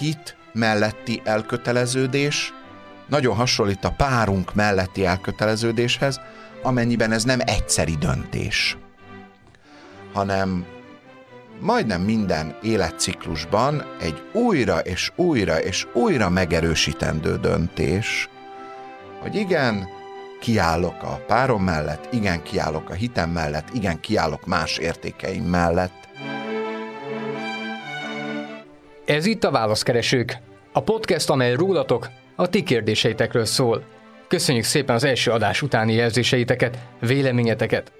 hit melletti elköteleződés nagyon hasonlít a párunk melletti elköteleződéshez, amennyiben ez nem egyszeri döntés, hanem majdnem minden életciklusban egy újra és újra és újra megerősítendő döntés, hogy igen, kiállok a párom mellett, igen, kiállok a hitem mellett, igen, kiállok más értékeim mellett. Ez itt a Válaszkeresők, a podcast, amely rólatok, a ti kérdéseitekről szól. Köszönjük szépen az első adás utáni jelzéseiteket, véleményeteket.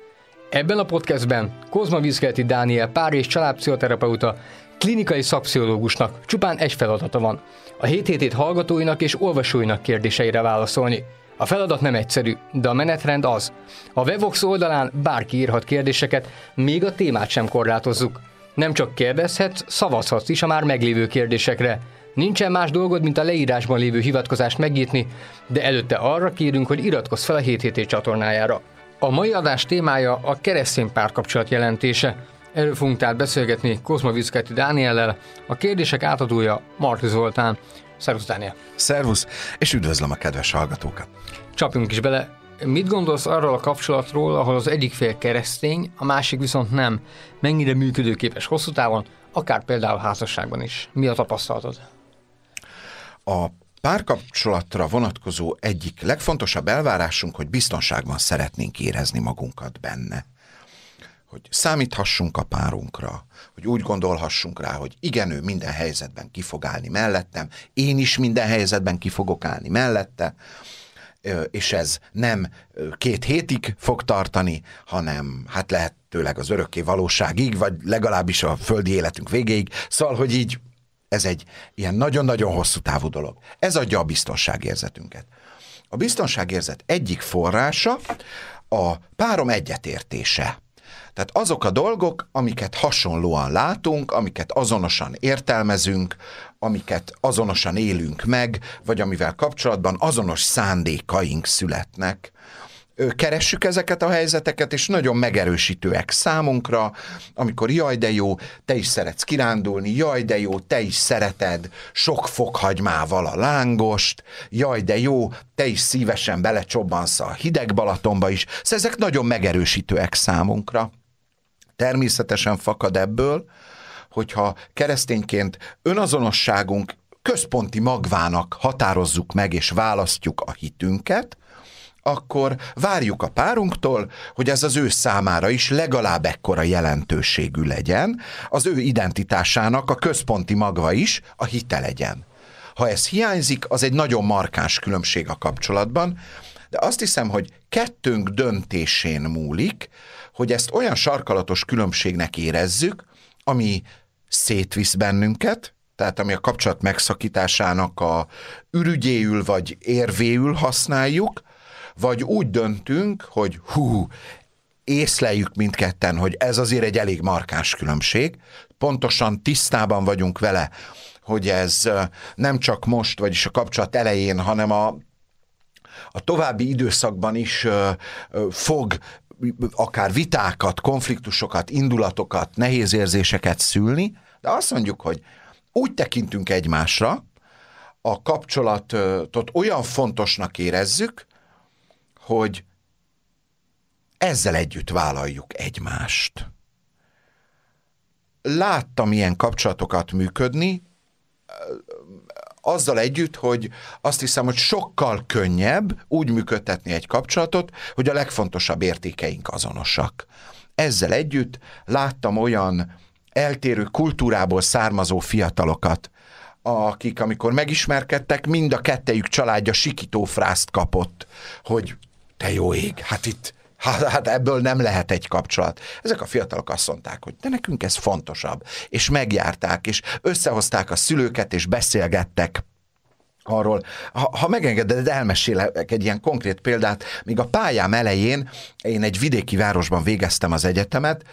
Ebben a podcastben Kozma Vizkelti Dániel pár és családpszichoterapeuta klinikai szakpszichológusnak csupán egy feladata van. A 7 hét hallgatóinak és olvasóinak kérdéseire válaszolni. A feladat nem egyszerű, de a menetrend az. A Wevox oldalán bárki írhat kérdéseket, még a témát sem korlátozzuk. Nem csak kérdezhetsz, szavazhatsz is a már meglévő kérdésekre. Nincsen más dolgod, mint a leírásban lévő hivatkozást megnyitni, de előtte arra kérünk, hogy iratkozz fel a 7 hét csatornájára. A mai adás témája a keresztény párkapcsolat jelentése. Erről fogunk tehát beszélgetni Kozma Vizketti Dániellel, a kérdések átadója Marti Zoltán. Szervusz Dániel! Szervusz, és üdvözlöm a kedves hallgatókat! Csapjunk is bele. Mit gondolsz arról a kapcsolatról, ahol az egyik fél keresztény, a másik viszont nem? Mennyire működőképes hosszú távon, akár például házasságban is? Mi a tapasztalatod? A párkapcsolatra vonatkozó egyik legfontosabb elvárásunk, hogy biztonságban szeretnénk érezni magunkat benne. Hogy számíthassunk a párunkra, hogy úgy gondolhassunk rá, hogy igen, ő minden helyzetben ki fog állni mellettem, én is minden helyzetben ki fogok állni mellette, és ez nem két hétig fog tartani, hanem hát lehetőleg az örökké valóságig, vagy legalábbis a földi életünk végéig. Szóval, hogy így ez egy ilyen nagyon-nagyon hosszú távú dolog. Ez adja a biztonságérzetünket. A biztonságérzet egyik forrása a párom egyetértése. Tehát azok a dolgok, amiket hasonlóan látunk, amiket azonosan értelmezünk, amiket azonosan élünk meg, vagy amivel kapcsolatban azonos szándékaink születnek, keressük ezeket a helyzeteket, és nagyon megerősítőek számunkra, amikor jaj, de jó, te is szeretsz kirándulni, jaj, de jó, te is szereted sok fokhagymával a lángost, jaj, de jó, te is szívesen belecsobbansz a hideg Balatonba is. Szóval ezek nagyon megerősítőek számunkra. Természetesen fakad ebből, hogyha keresztényként önazonosságunk központi magvának határozzuk meg és választjuk a hitünket, akkor várjuk a párunktól, hogy ez az ő számára is legalább ekkora jelentőségű legyen, az ő identitásának a központi magva is a hite legyen. Ha ez hiányzik, az egy nagyon markáns különbség a kapcsolatban, de azt hiszem, hogy kettőnk döntésén múlik, hogy ezt olyan sarkalatos különbségnek érezzük, ami szétvisz bennünket, tehát ami a kapcsolat megszakításának a ürügyéül vagy érvéül használjuk, vagy úgy döntünk, hogy hú, észleljük mindketten, hogy ez azért egy elég markáns különbség, pontosan tisztában vagyunk vele, hogy ez nem csak most, vagyis a kapcsolat elején, hanem a, a további időszakban is fog akár vitákat, konfliktusokat, indulatokat, nehéz érzéseket szülni, de azt mondjuk, hogy úgy tekintünk egymásra, a kapcsolatot olyan fontosnak érezzük, hogy ezzel együtt vállaljuk egymást. Láttam ilyen kapcsolatokat működni, azzal együtt, hogy azt hiszem, hogy sokkal könnyebb úgy működtetni egy kapcsolatot, hogy a legfontosabb értékeink azonosak. Ezzel együtt láttam olyan eltérő kultúrából származó fiatalokat, akik amikor megismerkedtek, mind a kettejük családja sikítófrászt kapott, hogy te jó ég, hát itt Hát, hát ebből nem lehet egy kapcsolat. Ezek a fiatalok azt mondták, hogy de nekünk ez fontosabb. És megjárták, és összehozták a szülőket, és beszélgettek arról. Ha, ha megengeded, elmesélek egy ilyen konkrét példát. Míg a pályám elején én egy vidéki városban végeztem az egyetemet,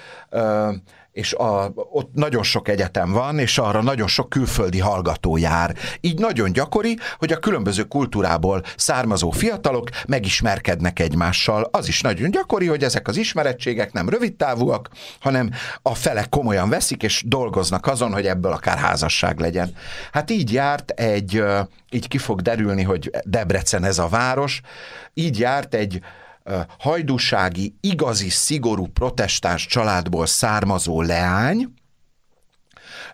és a, ott nagyon sok egyetem van, és arra nagyon sok külföldi hallgató jár. Így nagyon gyakori, hogy a különböző kultúrából származó fiatalok megismerkednek egymással. Az is nagyon gyakori, hogy ezek az ismerettségek nem rövidtávúak, hanem a felek komolyan veszik, és dolgoznak azon, hogy ebből akár házasság legyen. Hát így járt egy, így ki fog derülni, hogy Debrecen ez a város, így járt egy hajdúsági, igazi, szigorú protestáns családból származó leány,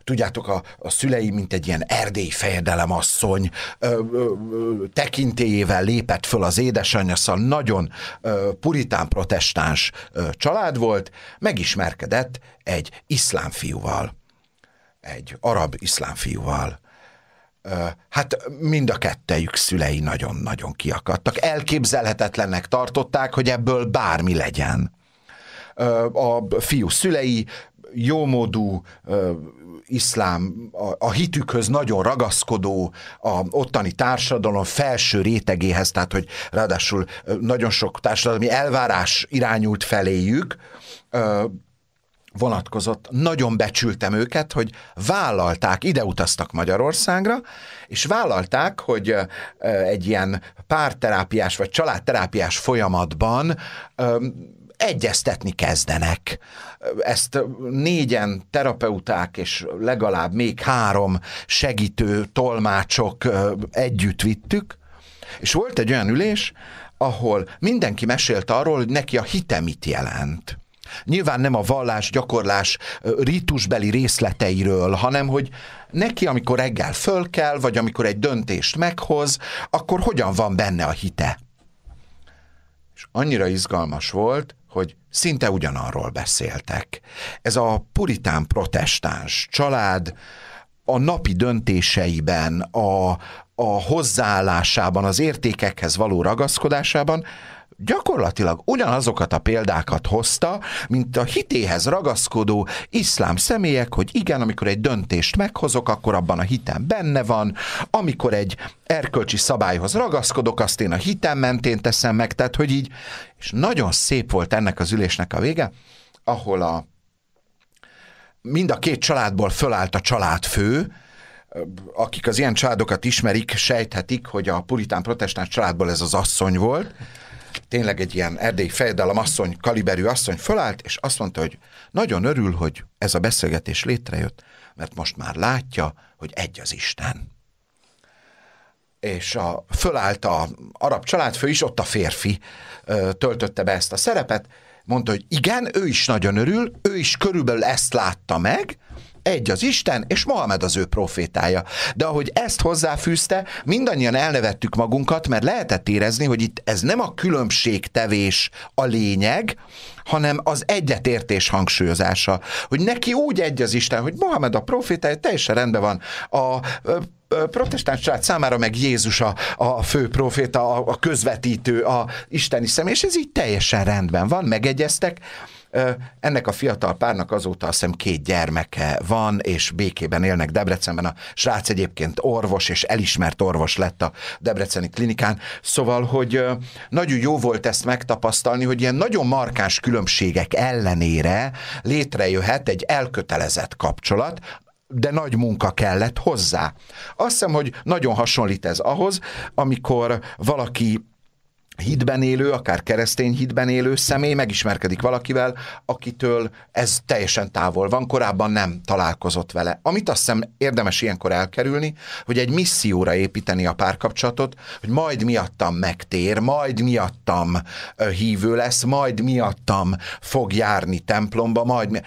tudjátok, a, a szülei, mint egy ilyen erdély fejedelemasszony ö, ö, ö, tekintélyével lépett föl az édesanyja, szóval nagyon ö, puritán protestáns ö, család volt, megismerkedett egy iszlám fiúval, egy arab iszlám fiúval. Hát mind a kettejük szülei nagyon-nagyon kiakadtak. Elképzelhetetlennek tartották, hogy ebből bármi legyen. A fiú szülei jómódú, iszlám, a, a hitükhöz nagyon ragaszkodó, a ottani társadalom felső rétegéhez, tehát hogy ráadásul nagyon sok társadalmi elvárás irányult feléjük, vonatkozott. Nagyon becsültem őket, hogy vállalták, ide utaztak Magyarországra, és vállalták, hogy egy ilyen párterápiás vagy családterápiás folyamatban egyeztetni kezdenek. Ezt négyen terapeuták és legalább még három segítő tolmácsok együtt vittük, és volt egy olyan ülés, ahol mindenki mesélt arról, hogy neki a hite mit jelent. Nyilván nem a vallás, gyakorlás rítusbeli részleteiről, hanem hogy neki, amikor reggel föl kell, vagy amikor egy döntést meghoz, akkor hogyan van benne a hite. És annyira izgalmas volt, hogy szinte ugyanarról beszéltek. Ez a puritán protestáns család a napi döntéseiben, a, a hozzáállásában, az értékekhez való ragaszkodásában gyakorlatilag ugyanazokat a példákat hozta, mint a hitéhez ragaszkodó iszlám személyek, hogy igen, amikor egy döntést meghozok, akkor abban a hitem benne van, amikor egy erkölcsi szabályhoz ragaszkodok, azt én a hitem mentén teszem meg, tehát hogy így, és nagyon szép volt ennek az ülésnek a vége, ahol a mind a két családból fölállt a családfő, akik az ilyen családokat ismerik, sejthetik, hogy a puritán protestáns családból ez az asszony volt, tényleg egy ilyen erdély fejedelem asszony, kaliberű asszony fölállt, és azt mondta, hogy nagyon örül, hogy ez a beszélgetés létrejött, mert most már látja, hogy egy az Isten. És a, fölállt a arab családfő is, ott a férfi töltötte be ezt a szerepet, mondta, hogy igen, ő is nagyon örül, ő is körülbelül ezt látta meg, egy az Isten, és Mohamed az ő profétája. De ahogy ezt hozzáfűzte, mindannyian elnevettük magunkat, mert lehetett érezni, hogy itt ez nem a különbségtevés a lényeg, hanem az egyetértés hangsúlyozása. Hogy neki úgy egy az Isten, hogy Mohamed a profétája teljesen rendben van. A protestáns család számára meg Jézus a, a fő proféta, a, a közvetítő, a isteni személy, és ez így teljesen rendben van, megegyeztek, ennek a fiatal párnak azóta azt hiszem két gyermeke van, és békében élnek Debrecenben. A srác egyébként orvos, és elismert orvos lett a Debreceni klinikán. Szóval, hogy nagyon jó volt ezt megtapasztalni, hogy ilyen nagyon markáns különbségek ellenére létrejöhet egy elkötelezett kapcsolat, de nagy munka kellett hozzá. Azt hiszem, hogy nagyon hasonlít ez ahhoz, amikor valaki hitben élő, akár keresztény hitben élő személy megismerkedik valakivel, akitől ez teljesen távol van, korábban nem találkozott vele. Amit azt hiszem érdemes ilyenkor elkerülni, hogy egy misszióra építeni a párkapcsolatot, hogy majd miattam megtér, majd miattam hívő lesz, majd miattam fog járni templomba, majd mi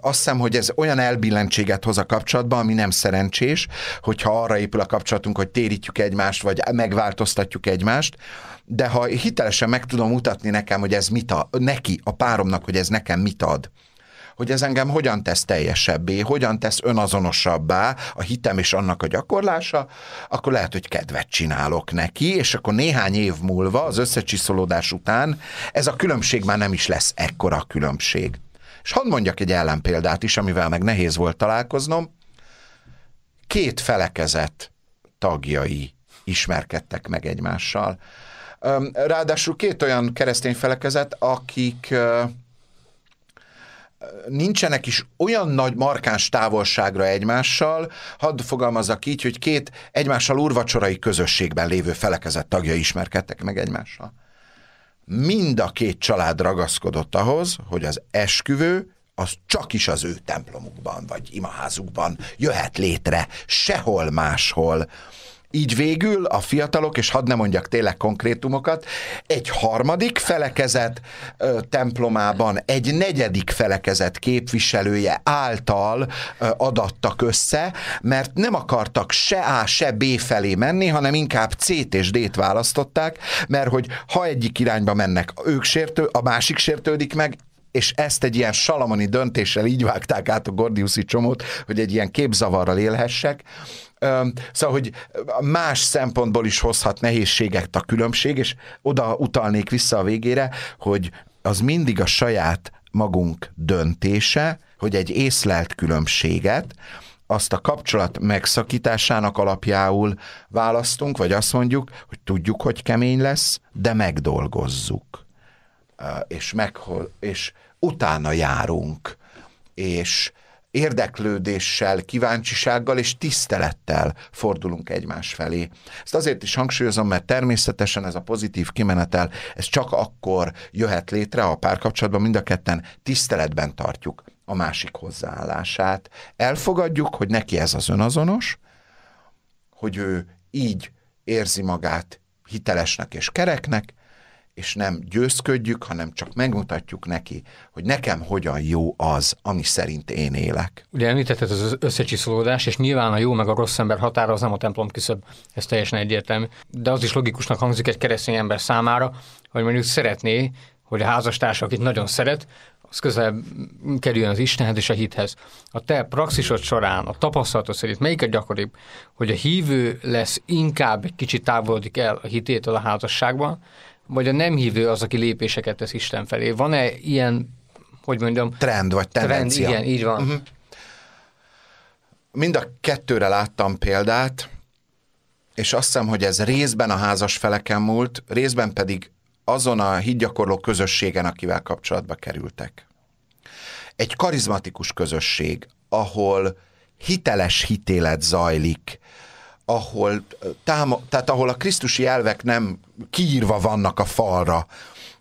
azt hiszem, hogy ez olyan elbillentséget hoz a kapcsolatban, ami nem szerencsés, hogyha arra épül a kapcsolatunk, hogy térítjük egymást, vagy megváltoztatjuk egymást, de ha hitelesen meg tudom mutatni nekem, hogy ez mit a, neki, a páromnak, hogy ez nekem mit ad, hogy ez engem hogyan tesz teljesebbé, hogyan tesz önazonosabbá a hitem és annak a gyakorlása, akkor lehet, hogy kedvet csinálok neki, és akkor néhány év múlva, az összecsiszolódás után ez a különbség már nem is lesz ekkora különbség. És hadd mondjak egy ellenpéldát is, amivel meg nehéz volt találkoznom. Két felekezet tagjai ismerkedtek meg egymással. Ráadásul két olyan keresztény felekezet, akik nincsenek is olyan nagy markáns távolságra egymással, hadd fogalmazzak így, hogy két egymással úrvacsorai közösségben lévő felekezett tagja ismerkedtek meg egymással. Mind a két család ragaszkodott ahhoz, hogy az esküvő az csak is az ő templomukban, vagy imaházukban jöhet létre, sehol máshol. Így végül a fiatalok, és hadd ne mondjak tényleg konkrétumokat, egy harmadik felekezet ö, templomában egy negyedik felekezet képviselője által ö, adattak össze, mert nem akartak se A, se B felé menni, hanem inkább C-t és D-t választották, mert hogy ha egyik irányba mennek, ők sértő, a másik sértődik meg, és ezt egy ilyen salamoni döntéssel így vágták át a Gordiuszi csomót, hogy egy ilyen képzavarral élhessek. Szóval, hogy más szempontból is hozhat nehézséget a különbség, és oda utalnék vissza a végére, hogy az mindig a saját magunk döntése, hogy egy észlelt különbséget, azt a kapcsolat megszakításának alapjául választunk, vagy azt mondjuk, hogy tudjuk, hogy kemény lesz, de megdolgozzuk. És, meg, és utána járunk, és érdeklődéssel, kíváncsisággal és tisztelettel fordulunk egymás felé. Ezt azért is hangsúlyozom, mert természetesen ez a pozitív kimenetel, ez csak akkor jöhet létre, ha a párkapcsolatban mind a ketten tiszteletben tartjuk a másik hozzáállását. Elfogadjuk, hogy neki ez az önazonos, hogy ő így érzi magát hitelesnek és kereknek, és nem győzködjük, hanem csak megmutatjuk neki, hogy nekem hogyan jó az, ami szerint én élek. Ugye említetted az összecsiszolódás, és nyilván a jó meg a rossz ember határa az nem a templom küszöb, ez teljesen egyértelmű. De az is logikusnak hangzik egy keresztény ember számára, hogy mondjuk szeretné, hogy a házastársa, akit nagyon szeret, az közel kerüljön az Istenhez és a hithez. A te praxisod során, a tapasztalatod szerint melyik a gyakoribb, hogy a hívő lesz inkább egy kicsit távolodik el a hitétől a házasságban, vagy a nem hívő az, aki lépéseket tesz Isten felé. Van-e ilyen, hogy mondjam... Trend vagy tendencia. Trend, igen, így van. Uh-huh. Mind a kettőre láttam példát, és azt hiszem, hogy ez részben a házas feleken múlt, részben pedig azon a hídgyakorló közösségen, akivel kapcsolatba kerültek. Egy karizmatikus közösség, ahol hiteles hitélet zajlik, ahol, táma, tehát ahol a krisztusi elvek nem kiírva vannak a falra,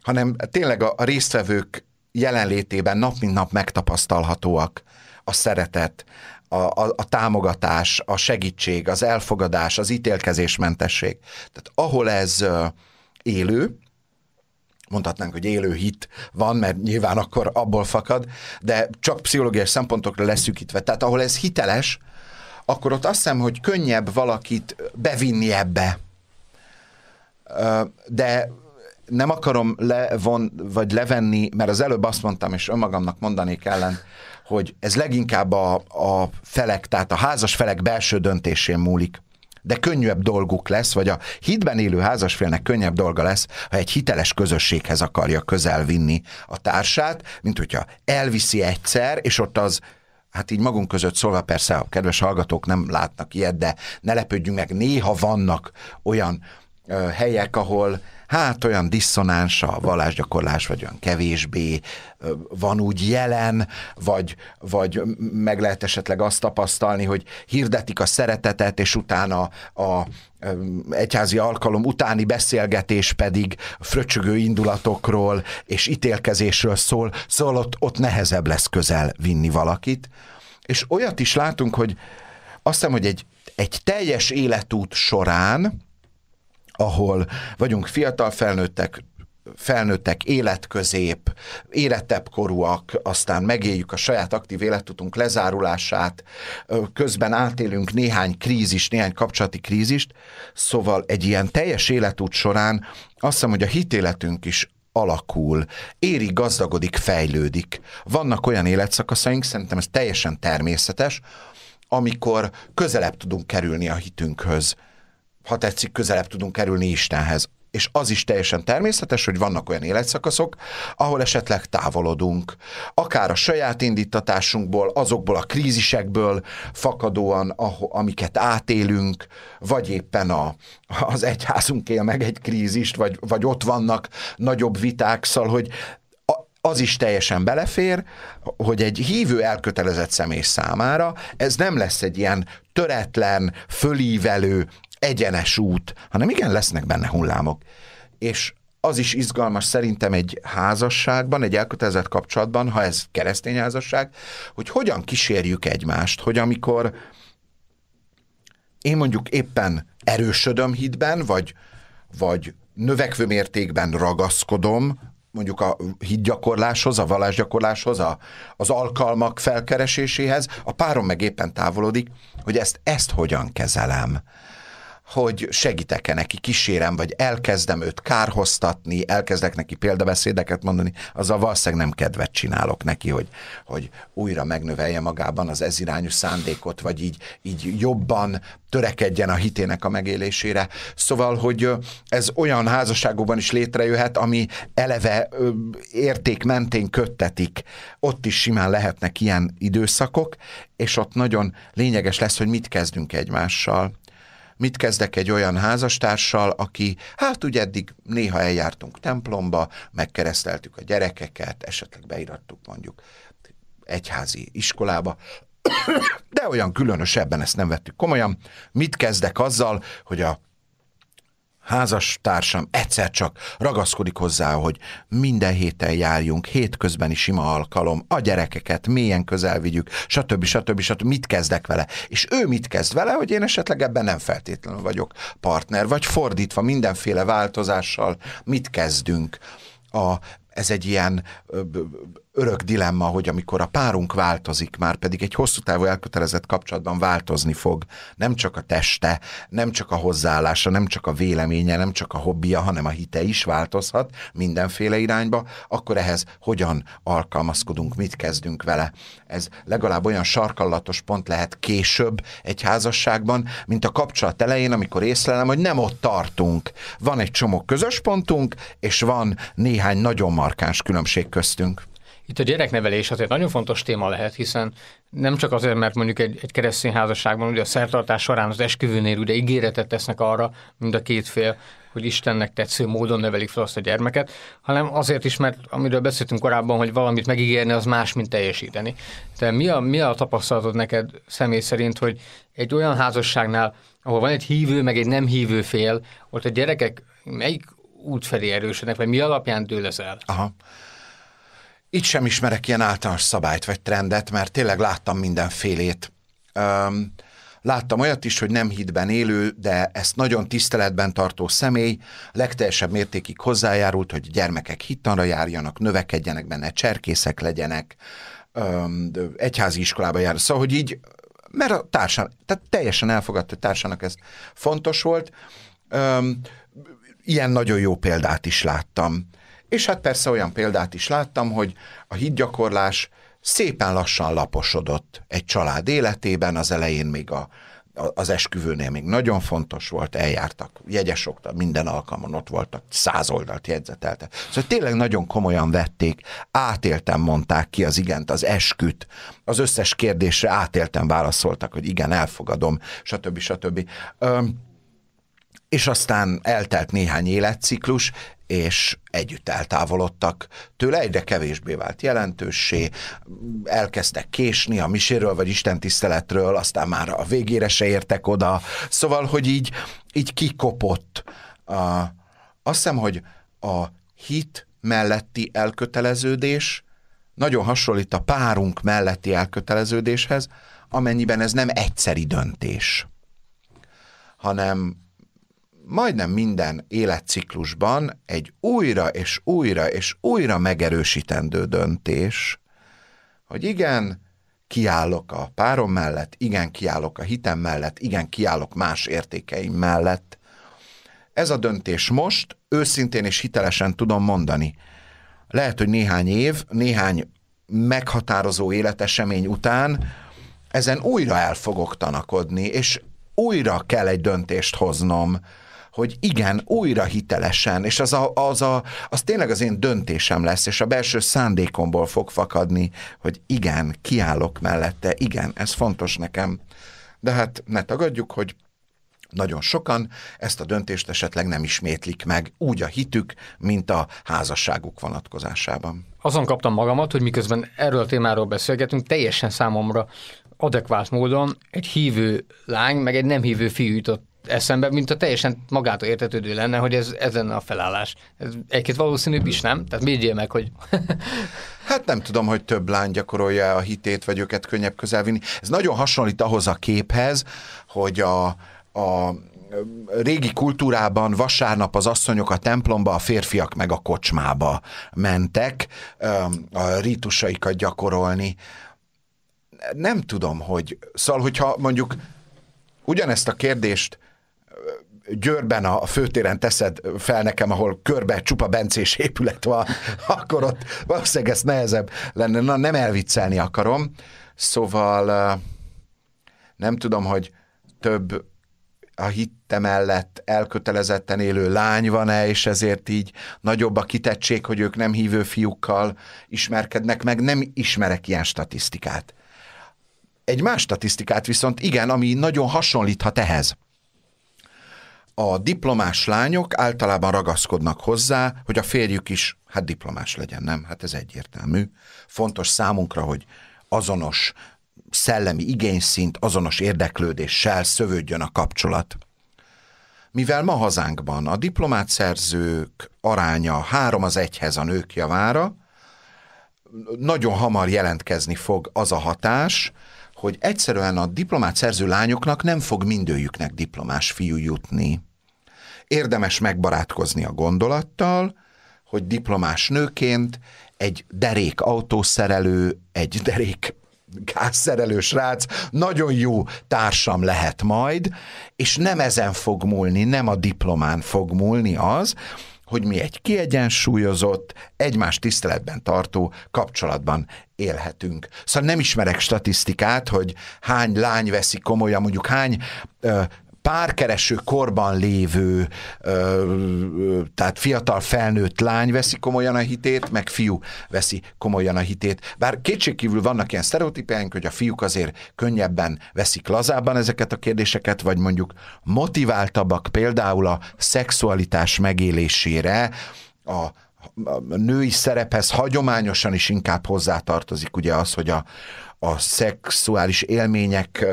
hanem tényleg a, a résztvevők jelenlétében nap mint nap megtapasztalhatóak a szeretet, a, a, a támogatás, a segítség, az elfogadás, az ítélkezésmentesség. Tehát ahol ez élő, mondhatnánk, hogy élő hit van, mert nyilván akkor abból fakad, de csak pszichológiai szempontokra leszűkítve. Tehát ahol ez hiteles, akkor ott azt hiszem, hogy könnyebb valakit bevinni ebbe. De nem akarom levon, vagy levenni, mert az előbb azt mondtam, és önmagamnak mondanék ellen, hogy ez leginkább a, a felek, tehát a házas felek belső döntésén múlik. De könnyebb dolguk lesz, vagy a hitben élő házasfélnek könnyebb dolga lesz, ha egy hiteles közösséghez akarja közel vinni a társát, mint hogyha elviszi egyszer, és ott az hát így magunk között szólva persze a kedves hallgatók nem látnak ilyet, de ne lepődjünk meg, néha vannak olyan helyek, ahol hát olyan diszonáns a vallásgyakorlás, vagy olyan kevésbé van úgy jelen, vagy, vagy meg lehet esetleg azt tapasztalni, hogy hirdetik a szeretetet, és utána a egyházi alkalom utáni beszélgetés pedig fröcsögő indulatokról és ítélkezésről szól, szóval ott, ott nehezebb lesz közel vinni valakit. És olyat is látunk, hogy azt hiszem, hogy egy, egy teljes életút során, ahol vagyunk fiatal felnőttek, felnőttek, életközép, érettebb korúak, aztán megéljük a saját aktív életutunk lezárulását, közben átélünk néhány krízis, néhány kapcsolati krízist, szóval egy ilyen teljes életút során azt hiszem, hogy a hitéletünk is alakul, éri, gazdagodik, fejlődik. Vannak olyan életszakaszaink, szerintem ez teljesen természetes, amikor közelebb tudunk kerülni a hitünkhöz, ha tetszik, közelebb tudunk kerülni Istenhez. És az is teljesen természetes, hogy vannak olyan életszakaszok, ahol esetleg távolodunk. Akár a saját indítatásunkból, azokból a krízisekből fakadóan, amiket átélünk, vagy éppen a, az egyházunk él meg egy krízist, vagy, vagy ott vannak nagyobb viták, szóval, hogy az is teljesen belefér, hogy egy hívő elkötelezett személy számára ez nem lesz egy ilyen töretlen, fölívelő, egyenes út, hanem igen, lesznek benne hullámok. És az is izgalmas szerintem egy házasságban, egy elkötelezett kapcsolatban, ha ez keresztény házasság, hogy hogyan kísérjük egymást, hogy amikor én mondjuk éppen erősödöm hitben, vagy, vagy növekvő mértékben ragaszkodom mondjuk a hitgyakorláshoz, a vallásgyakorláshoz, a, az alkalmak felkereséséhez, a párom meg éppen távolodik, hogy ezt, ezt hogyan kezelem hogy segítek-e neki, kísérem, vagy elkezdem őt kárhoztatni, elkezdek neki példabeszédeket mondani, azzal valószínűleg nem kedvet csinálok neki, hogy, hogy újra megnövelje magában az ezirányú szándékot, vagy így, így jobban törekedjen a hitének a megélésére. Szóval, hogy ez olyan házasságokban is létrejöhet, ami eleve érték mentén köttetik. Ott is simán lehetnek ilyen időszakok, és ott nagyon lényeges lesz, hogy mit kezdünk egymással mit kezdek egy olyan házastársal, aki, hát ugye eddig néha eljártunk templomba, megkereszteltük a gyerekeket, esetleg beirattuk mondjuk egyházi iskolába, de olyan különösebben ezt nem vettük komolyan. Mit kezdek azzal, hogy a házastársam egyszer csak ragaszkodik hozzá, hogy minden héten járjunk, hétközbeni sima alkalom, a gyerekeket mélyen közel vigyük, stb. stb. stb. Mit kezdek vele? És ő mit kezd vele, hogy én esetleg ebben nem feltétlenül vagyok partner, vagy fordítva mindenféle változással mit kezdünk? A, ez egy ilyen örök dilemma, hogy amikor a párunk változik, már pedig egy hosszú távú elkötelezett kapcsolatban változni fog, nem csak a teste, nem csak a hozzáállása, nem csak a véleménye, nem csak a hobbija, hanem a hite is változhat mindenféle irányba, akkor ehhez hogyan alkalmazkodunk, mit kezdünk vele. Ez legalább olyan sarkallatos pont lehet később egy házasságban, mint a kapcsolat elején, amikor észlelem, hogy nem ott tartunk. Van egy csomó közös pontunk, és van néhány nagyon markáns különbség köztünk. Itt a gyereknevelés azért nagyon fontos téma lehet, hiszen nem csak azért, mert mondjuk egy, egy keresztény házasságban ugye a szertartás során az esküvőnél ugye ígéretet tesznek arra, mind a két fél, hogy Istennek tetsző módon nevelik fel azt a gyermeket, hanem azért is, mert amiről beszéltünk korábban, hogy valamit megígérni, az más, mint teljesíteni. De mi a, mi a tapasztalatod neked személy szerint, hogy egy olyan házasságnál, ahol van egy hívő, meg egy nem hívő fél, ott a gyerekek melyik út felé erősödnek, vagy mi alapján dől ez el? Aha. Itt sem ismerek ilyen általános szabályt vagy trendet, mert tényleg láttam mindenfélét. Um, láttam olyat is, hogy nem hitben élő, de ezt nagyon tiszteletben tartó személy legteljesebb mértékig hozzájárult, hogy gyermekek hittanra járjanak, növekedjenek benne, cserkészek legyenek, um, egyházi iskolába jár. Szóval, hogy így, mert a társan, tehát teljesen elfogadta, hogy társának ez fontos volt. Um, ilyen nagyon jó példát is láttam. És hát persze olyan példát is láttam, hogy a hídgyakorlás szépen lassan laposodott egy család életében, az elején még a, az esküvőnél még nagyon fontos volt, eljártak, jegyesokta, minden alkalmon ott voltak, száz oldalt jegyzetelte. Szóval tényleg nagyon komolyan vették, átéltem mondták ki az igent, az esküt, az összes kérdésre átéltem válaszoltak, hogy igen, elfogadom, stb. stb. Öm, és aztán eltelt néhány életciklus, és együtt eltávolodtak tőle, egyre kevésbé vált jelentőssé, elkezdtek késni a miséről vagy istentiszteletről, aztán már a végére se értek oda, szóval, hogy így, így kikopott. A, azt hiszem, hogy a hit melletti elköteleződés nagyon hasonlít a párunk melletti elköteleződéshez, amennyiben ez nem egyszeri döntés, hanem majdnem minden életciklusban egy újra és újra és újra megerősítendő döntés, hogy igen, kiállok a párom mellett, igen, kiállok a hitem mellett, igen, kiállok más értékeim mellett. Ez a döntés most őszintén és hitelesen tudom mondani. Lehet, hogy néhány év, néhány meghatározó életesemény után ezen újra el fogok tanakodni, és újra kell egy döntést hoznom, hogy igen, újra hitelesen, és az, a, az, a, az tényleg az én döntésem lesz, és a belső szándékomból fog fakadni, hogy igen, kiállok mellette, igen, ez fontos nekem. De hát ne tagadjuk, hogy Nagyon sokan ezt a döntést esetleg nem ismétlik meg úgy a hitük, mint a házasságuk vonatkozásában. Azon kaptam magamat, hogy miközben erről a témáról beszélgetünk, teljesen számomra adekvát módon egy hívő lány, meg egy nem hívő fiú jutott eszembe, mint a teljesen magától értetődő lenne, hogy ez, ez lenne a felállás. Ez egy-két valószínűbb is, nem? Tehát védjél meg, hogy... hát nem tudom, hogy több lány gyakorolja a hitét, vagy őket könnyebb közelvinni. Ez nagyon hasonlít ahhoz a képhez, hogy a, a régi kultúrában vasárnap az asszonyok a templomba, a férfiak meg a kocsmába mentek a rítusaikat gyakorolni. Nem tudom, hogy... Szóval, hogyha mondjuk ugyanezt a kérdést Győrben a főtéren teszed fel nekem, ahol körbe csupa bencés épület van, akkor ott valószínűleg ez nehezebb lenne. Na, nem elviccelni akarom. Szóval nem tudom, hogy több a hitte mellett elkötelezetten élő lány van-e, és ezért így nagyobb a kitettség, hogy ők nem hívő fiúkkal ismerkednek meg. Nem ismerek ilyen statisztikát. Egy más statisztikát viszont igen, ami nagyon hasonlíthat ehhez a diplomás lányok általában ragaszkodnak hozzá, hogy a férjük is, hát diplomás legyen, nem? Hát ez egyértelmű. Fontos számunkra, hogy azonos szellemi igényszint, azonos érdeklődéssel szövődjön a kapcsolat. Mivel ma hazánkban a diplomát szerzők aránya három az egyhez a nők javára, nagyon hamar jelentkezni fog az a hatás, hogy egyszerűen a diplomát szerző lányoknak nem fog mindőjüknek diplomás fiú jutni. Érdemes megbarátkozni a gondolattal, hogy diplomás nőként egy derék autószerelő, egy derék gázszerelő srác nagyon jó társam lehet majd, és nem ezen fog múlni, nem a diplomán fog múlni az, hogy mi egy kiegyensúlyozott, egymás tiszteletben tartó kapcsolatban élhetünk. Szóval nem ismerek statisztikát, hogy hány lány veszi komolyan, mondjuk hány ö, párkereső korban lévő, ö, tehát fiatal felnőtt lány veszi komolyan a hitét, meg fiú veszi komolyan a hitét. Bár kétségkívül vannak ilyen sztereotípiáink, hogy a fiúk azért könnyebben veszik lazábban ezeket a kérdéseket, vagy mondjuk motiváltabbak például a szexualitás megélésére, a, a női szerephez hagyományosan is inkább hozzátartozik ugye az, hogy a, a szexuális élmények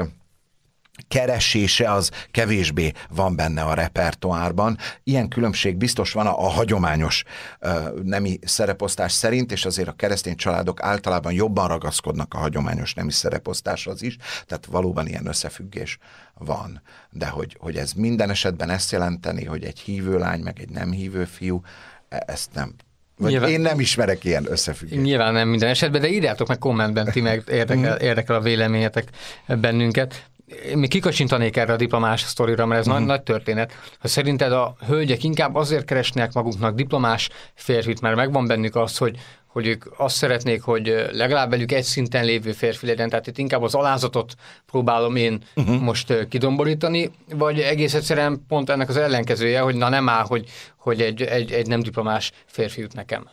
keresése az kevésbé van benne a repertoárban. Ilyen különbség biztos van a, a hagyományos uh, nemi szereposztás szerint, és azért a keresztény családok általában jobban ragaszkodnak a hagyományos nemi szereposztáshoz is, tehát valóban ilyen összefüggés van. De hogy, hogy ez minden esetben ezt jelenteni, hogy egy hívő lány, meg egy nem hívő fiú, e, ezt nem vagy Nyilván, én nem ismerek ilyen összefüggést. Nyilván nem minden esetben, de írjátok meg kommentben, ti meg érdekel, mhm. érdekel a véleményetek bennünket én még kikacsintanék erre a diplomás sztorira, mert ez uh-huh. nagy, nagy történet. Ha szerinted a hölgyek inkább azért keresnek maguknak diplomás férfit, mert megvan bennük az, hogy, hogy ők azt szeretnék, hogy legalább velük egy szinten lévő férfi legyen, tehát itt inkább az alázatot próbálom én uh-huh. most kidomborítani, vagy egész egyszerűen pont ennek az ellenkezője, hogy na nem áll, hogy, hogy egy, egy, egy nem diplomás férfi jut nekem.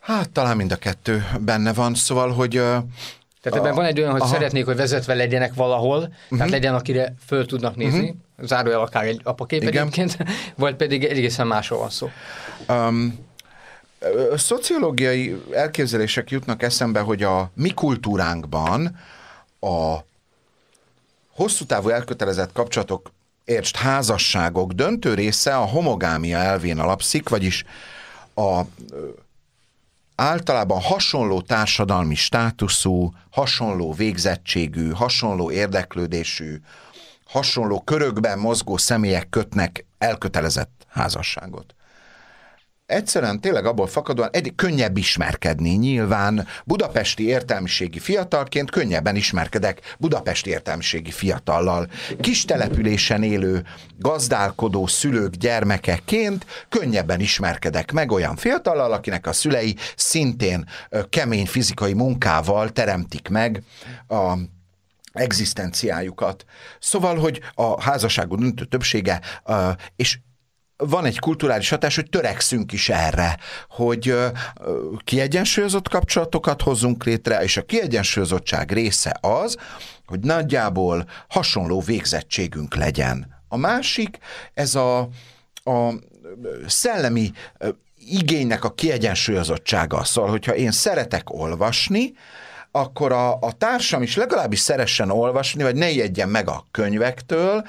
Hát talán mind a kettő benne van, szóval, hogy tehát ebben van egy olyan, hogy Aha. szeretnék, hogy vezetve legyenek valahol, uh-huh. tehát mhm. legyen, akire föl tudnak nézni, uh-huh. zárójel akár egy apakép Igen. egyébként, vagy pedig egészen másról van szó. Um, szociológiai elképzelések jutnak eszembe, hogy a mi kultúránkban a hosszú távú elkötelezett kapcsolatok, értsd, házasságok döntő része a homogámia elvén alapszik, vagyis a általában hasonló társadalmi státuszú, hasonló végzettségű, hasonló érdeklődésű, hasonló körökben mozgó személyek kötnek elkötelezett házasságot egyszerűen tényleg abból fakadóan egy könnyebb ismerkedni. Nyilván budapesti értelmiségi fiatalként könnyebben ismerkedek budapesti értelmiségi fiatallal. Kis településen élő gazdálkodó szülők gyermekeként könnyebben ismerkedek meg olyan fiatallal, akinek a szülei szintén kemény fizikai munkával teremtik meg a egzisztenciájukat. Szóval, hogy a házasságú döntő többsége, és van egy kulturális hatás, hogy törekszünk is erre, hogy kiegyensúlyozott kapcsolatokat hozzunk létre, és a kiegyensúlyozottság része az, hogy nagyjából hasonló végzettségünk legyen. A másik, ez a, a szellemi igénynek a kiegyensúlyozottsága. Szóval, hogyha én szeretek olvasni, akkor a, a társam is legalábbis szeressen olvasni, vagy ne ijedjen meg a könyvektől,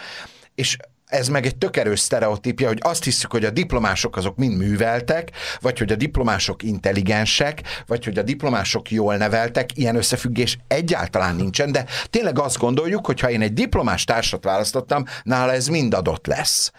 és ez meg egy tök erős sztereotípia, hogy azt hiszük, hogy a diplomások azok mind műveltek, vagy hogy a diplomások intelligensek, vagy hogy a diplomások jól neveltek, ilyen összefüggés egyáltalán nincsen, de tényleg azt gondoljuk, hogy ha én egy diplomás társat választottam, nála ez mind adott lesz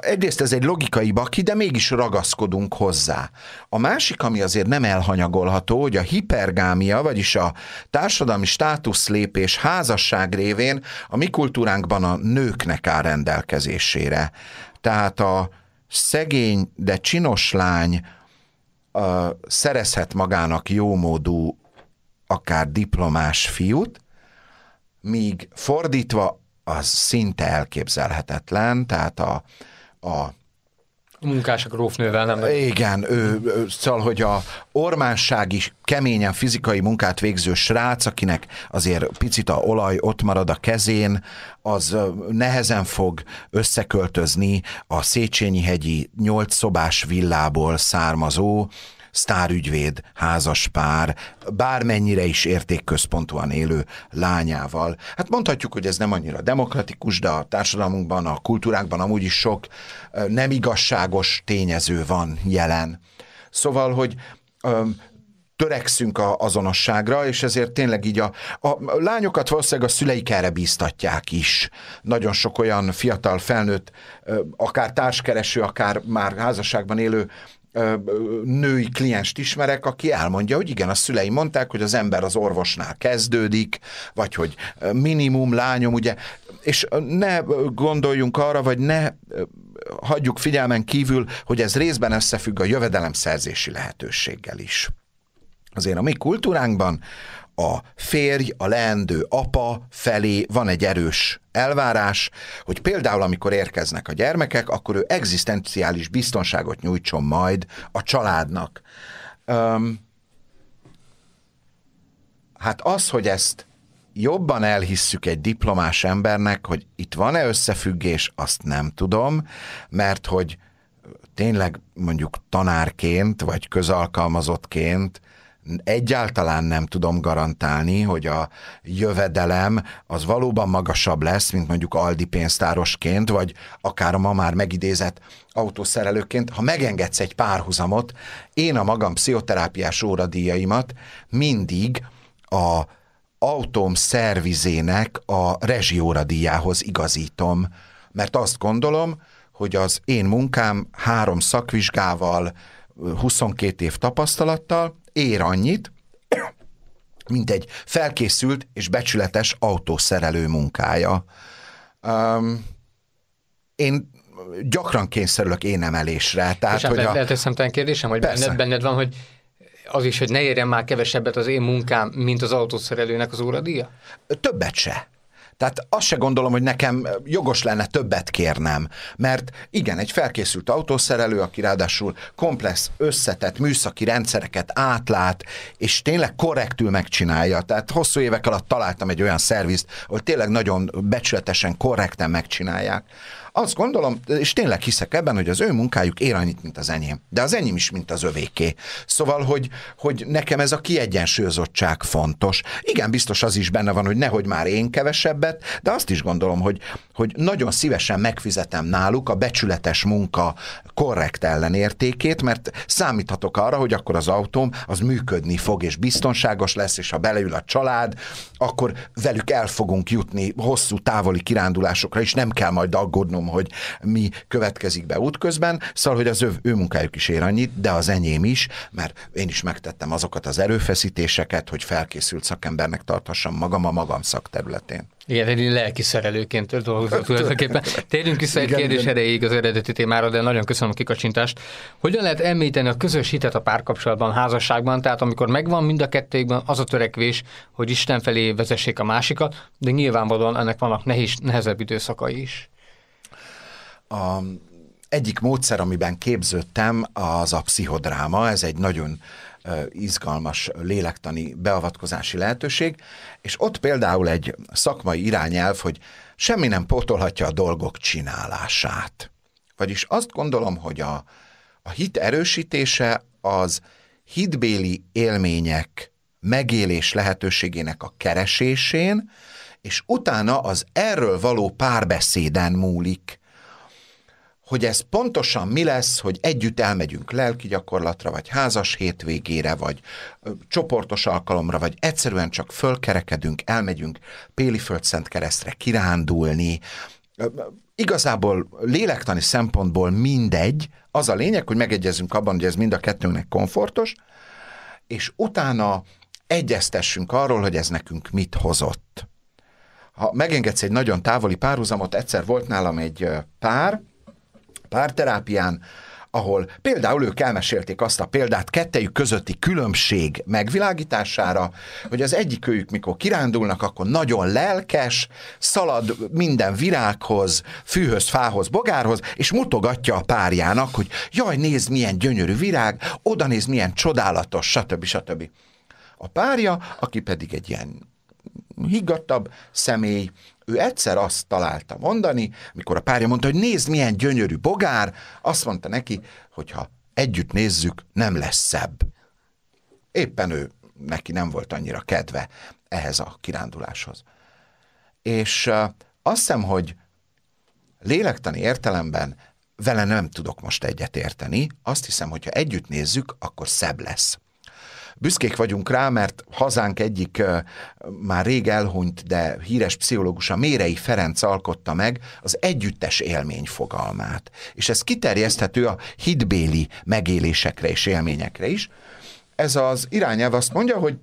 egyrészt ez egy logikai baki, de mégis ragaszkodunk hozzá. A másik, ami azért nem elhanyagolható, hogy a hipergámia, vagyis a társadalmi státuszlépés házasság révén a mi kultúránkban a nőknek áll rendelkezésére. Tehát a szegény, de csinos lány a, szerezhet magának jómódú, akár diplomás fiút, míg fordítva az szinte elképzelhetetlen, tehát a, a a munkások rófnővel nem. Igen, ő, ő, szóval, hogy a ormánság is keményen fizikai munkát végző srác, akinek azért picit a olaj ott marad a kezén, az nehezen fog összeköltözni a Széchenyi hegyi nyolc szobás villából származó sztárügyvéd, házas pár, bármennyire is értékközpontúan élő lányával. Hát mondhatjuk, hogy ez nem annyira demokratikus, de a társadalmunkban, a kultúrákban amúgy is sok nem igazságos tényező van jelen. Szóval, hogy törekszünk a azonosságra, és ezért tényleg így a, a lányokat valószínűleg a szüleik erre bíztatják is. Nagyon sok olyan fiatal felnőtt, akár társkereső, akár már házasságban élő női klienst ismerek, aki elmondja, hogy igen, a szülei mondták, hogy az ember az orvosnál kezdődik, vagy hogy minimum lányom, ugye, és ne gondoljunk arra, vagy ne hagyjuk figyelmen kívül, hogy ez részben összefügg a jövedelemszerzési lehetőséggel is. Azért a mi kultúránkban a férj, a leendő apa felé van egy erős elvárás, hogy például amikor érkeznek a gyermekek, akkor ő egzisztenciális biztonságot nyújtson majd a családnak. Um, hát az, hogy ezt jobban elhisszük egy diplomás embernek, hogy itt van-e összefüggés, azt nem tudom, mert hogy tényleg mondjuk tanárként, vagy közalkalmazottként egyáltalán nem tudom garantálni, hogy a jövedelem az valóban magasabb lesz, mint mondjuk Aldi pénztárosként, vagy akár a ma már megidézett autószerelőként. Ha megengedsz egy párhuzamot, én a magam pszichoterápiás óradíjaimat mindig a autóm szervizének a rezsióradíjához igazítom, mert azt gondolom, hogy az én munkám három szakvizsgával, 22 év tapasztalattal, ér annyit, mint egy felkészült és becsületes autószerelő munkája. Um, én gyakran kényszerülök én emelésre. Tehát, és hogy a... lehet egy szemtelen kérdésem, hogy benned, benned van, hogy az is, hogy ne érjen már kevesebbet az én munkám, mint az autószerelőnek az óradíja? Többet se. Tehát azt se gondolom, hogy nekem jogos lenne többet kérnem, mert igen, egy felkészült autószerelő, aki ráadásul komplex, összetett műszaki rendszereket átlát, és tényleg korrektül megcsinálja. Tehát hosszú évek alatt találtam egy olyan szervizt, ahol tényleg nagyon becsületesen, korrekten megcsinálják azt gondolom, és tényleg hiszek ebben, hogy az ő munkájuk ér annyit, mint az enyém. De az enyém is, mint az övéké. Szóval, hogy, hogy nekem ez a kiegyensúlyozottság fontos. Igen, biztos az is benne van, hogy nehogy már én kevesebbet, de azt is gondolom, hogy, hogy nagyon szívesen megfizetem náluk a becsületes munka korrekt ellenértékét, mert számíthatok arra, hogy akkor az autóm az működni fog, és biztonságos lesz, és ha beleül a család, akkor velük el fogunk jutni hosszú távoli kirándulásokra, és nem kell majd aggódnom hogy mi következik be útközben, szóval, hogy az ő, ő munkájuk is ér annyit, de az enyém is, mert én is megtettem azokat az erőfeszítéseket, hogy felkészült szakembernek tarthassam magam a magam szakterületén. Igen, egy lelki szerelőként dolgozok tulajdonképpen. Térjünk vissza egy kérdés erejéig az eredeti témára, de nagyon köszönöm a kikacsintást. Hogyan lehet említeni a közös hitet a párkapcsolatban, házasságban? Tehát amikor megvan mind a kettőkben az a törekvés, hogy Isten felé vezessék a másikat, de nyilvánvalóan ennek vannak nehéz, nehezebb időszakai is a, egyik módszer, amiben képződtem, az a pszichodráma. Ez egy nagyon izgalmas lélektani beavatkozási lehetőség, és ott például egy szakmai irányelv, hogy semmi nem pótolhatja a dolgok csinálását. Vagyis azt gondolom, hogy a, a hit erősítése az hitbéli élmények megélés lehetőségének a keresésén, és utána az erről való párbeszéden múlik hogy ez pontosan mi lesz, hogy együtt elmegyünk lelki gyakorlatra, vagy házas hétvégére, vagy csoportos alkalomra, vagy egyszerűen csak fölkerekedünk, elmegyünk Péli Földszent keresztre kirándulni. Igazából lélektani szempontból mindegy, az a lényeg, hogy megegyezünk abban, hogy ez mind a kettőnknek komfortos, és utána egyeztessünk arról, hogy ez nekünk mit hozott. Ha megengedsz egy nagyon távoli párhuzamot, egyszer volt nálam egy pár, párterápián, ahol például ők elmesélték azt a példát kettejük közötti különbség megvilágítására, hogy az egyik őjük, mikor kirándulnak, akkor nagyon lelkes, szalad minden virághoz, fűhöz, fához, bogárhoz, és mutogatja a párjának, hogy jaj, nézd, milyen gyönyörű virág, oda nézd, milyen csodálatos, stb. stb. A párja, aki pedig egy ilyen higgadtabb személy, ő egyszer azt találta mondani, mikor a párja mondta, hogy nézd, milyen gyönyörű bogár, azt mondta neki, hogy ha együtt nézzük, nem lesz szebb. Éppen ő, neki nem volt annyira kedve ehhez a kiránduláshoz. És azt hiszem, hogy lélektani értelemben vele nem tudok most egyet érteni. Azt hiszem, hogy ha együtt nézzük, akkor szebb lesz. Büszkék vagyunk rá, mert hazánk egyik már rég elhunyt, de híres pszichológusa Mérei Ferenc alkotta meg az együttes élmény fogalmát. És ez kiterjeszthető a hitbéli megélésekre és élményekre is. Ez az irányelv azt mondja, hogy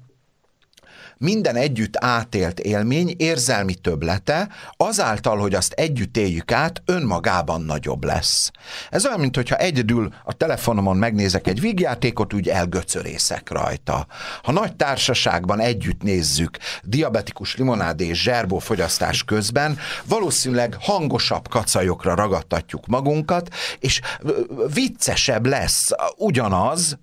minden együtt átélt élmény érzelmi töblete azáltal, hogy azt együtt éljük át, önmagában nagyobb lesz. Ez olyan, mintha egyedül a telefonomon megnézek egy vígjátékot, úgy elgöcörészek rajta. Ha nagy társaságban együtt nézzük diabetikus limonádé és zserbó fogyasztás közben, valószínűleg hangosabb kacajokra ragadtatjuk magunkat, és viccesebb lesz ugyanaz,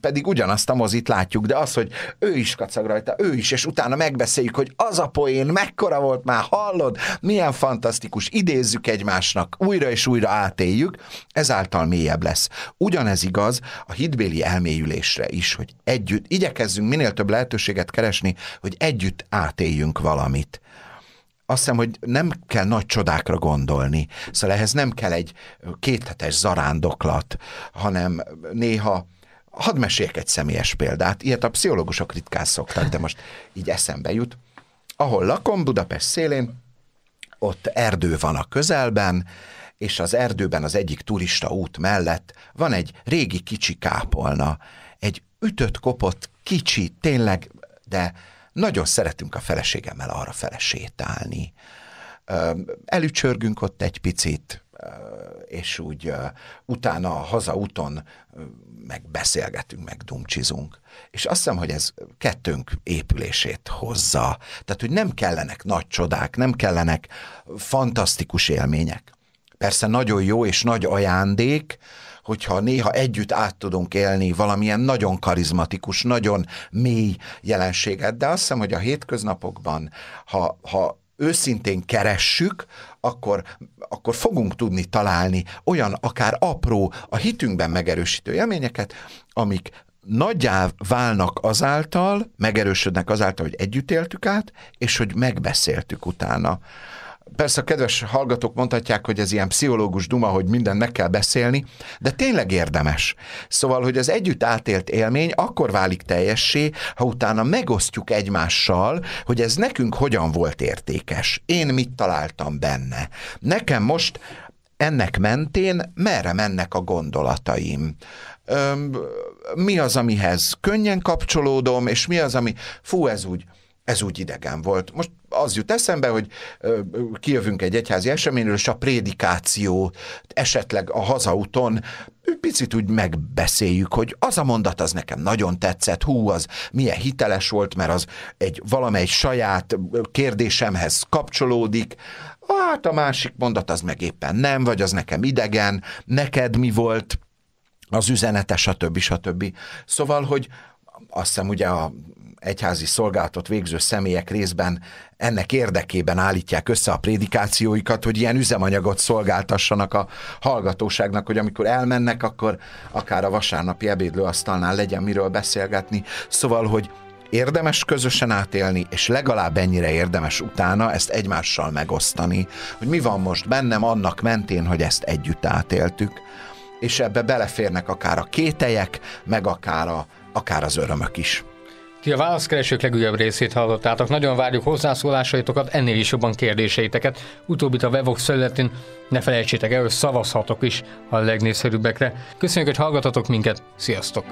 pedig ugyanazt a mozit látjuk, de az, hogy ő is kacag rajta, ő is, és utána megbeszéljük, hogy az a poén mekkora volt már, hallod, milyen fantasztikus, idézzük egymásnak, újra és újra átéljük, ezáltal mélyebb lesz. Ugyanez igaz a hitbéli elmélyülésre is, hogy együtt, igyekezzünk minél több lehetőséget keresni, hogy együtt átéljünk valamit azt hiszem, hogy nem kell nagy csodákra gondolni. Szóval ehhez nem kell egy kéthetes zarándoklat, hanem néha Hadd meséljek egy személyes példát, ilyet a pszichológusok ritkán szoktak, de most így eszembe jut. Ahol lakom, Budapest szélén, ott erdő van a közelben, és az erdőben az egyik turista út mellett van egy régi kicsi kápolna, egy ütött, kopott, kicsi, tényleg, de nagyon szeretünk a feleségemmel arra fele sétálni. Elücsörgünk ott egy picit, és úgy utána a hazaúton meg beszélgetünk, meg dumcsizunk. És azt hiszem, hogy ez kettőnk épülését hozza. Tehát, hogy nem kellenek nagy csodák, nem kellenek fantasztikus élmények. Persze nagyon jó és nagy ajándék, hogyha néha együtt át tudunk élni valamilyen nagyon karizmatikus, nagyon mély jelenséget, de azt hiszem, hogy a hétköznapokban, ha, ha őszintén keressük, akkor, akkor fogunk tudni találni olyan akár apró, a hitünkben megerősítő élményeket, amik nagyjá válnak azáltal, megerősödnek azáltal, hogy együtt éltük át, és hogy megbeszéltük utána. Persze a kedves hallgatók mondhatják, hogy ez ilyen pszichológus duma, hogy mindent meg kell beszélni, de tényleg érdemes. Szóval, hogy az együtt átélt élmény akkor válik teljessé, ha utána megosztjuk egymással, hogy ez nekünk hogyan volt értékes. Én mit találtam benne. Nekem most ennek mentén merre mennek a gondolataim. Öm, mi az, amihez könnyen kapcsolódom, és mi az, ami, fú, ez úgy, ez úgy idegen volt. Most az jut eszembe, hogy kijövünk egy egyházi eseményről, és a prédikáció esetleg a hazaúton picit úgy megbeszéljük, hogy az a mondat az nekem nagyon tetszett, hú, az milyen hiteles volt, mert az egy valamely saját kérdésemhez kapcsolódik, Hát a másik mondat az meg éppen nem, vagy az nekem idegen, neked mi volt az üzenete, stb. stb. Szóval, hogy azt hiszem ugye a egyházi szolgálatot végző személyek részben ennek érdekében állítják össze a prédikációikat, hogy ilyen üzemanyagot szolgáltassanak a hallgatóságnak, hogy amikor elmennek, akkor akár a vasárnapi ebédlőasztalnál legyen miről beszélgetni. Szóval, hogy érdemes közösen átélni, és legalább ennyire érdemes utána ezt egymással megosztani, hogy mi van most bennem annak mentén, hogy ezt együtt átéltük, és ebbe beleférnek akár a kételyek, meg akár, a, akár az örömök is. Ti a válaszkeresők legújabb részét hallottátok. Nagyon várjuk hozzászólásaitokat, ennél is jobban kérdéseiteket. Utóbbit a Wevox felületén ne felejtsétek el, hogy szavazhatok is a legnépszerűbbekre. Köszönjük, hogy hallgatatok minket. Sziasztok!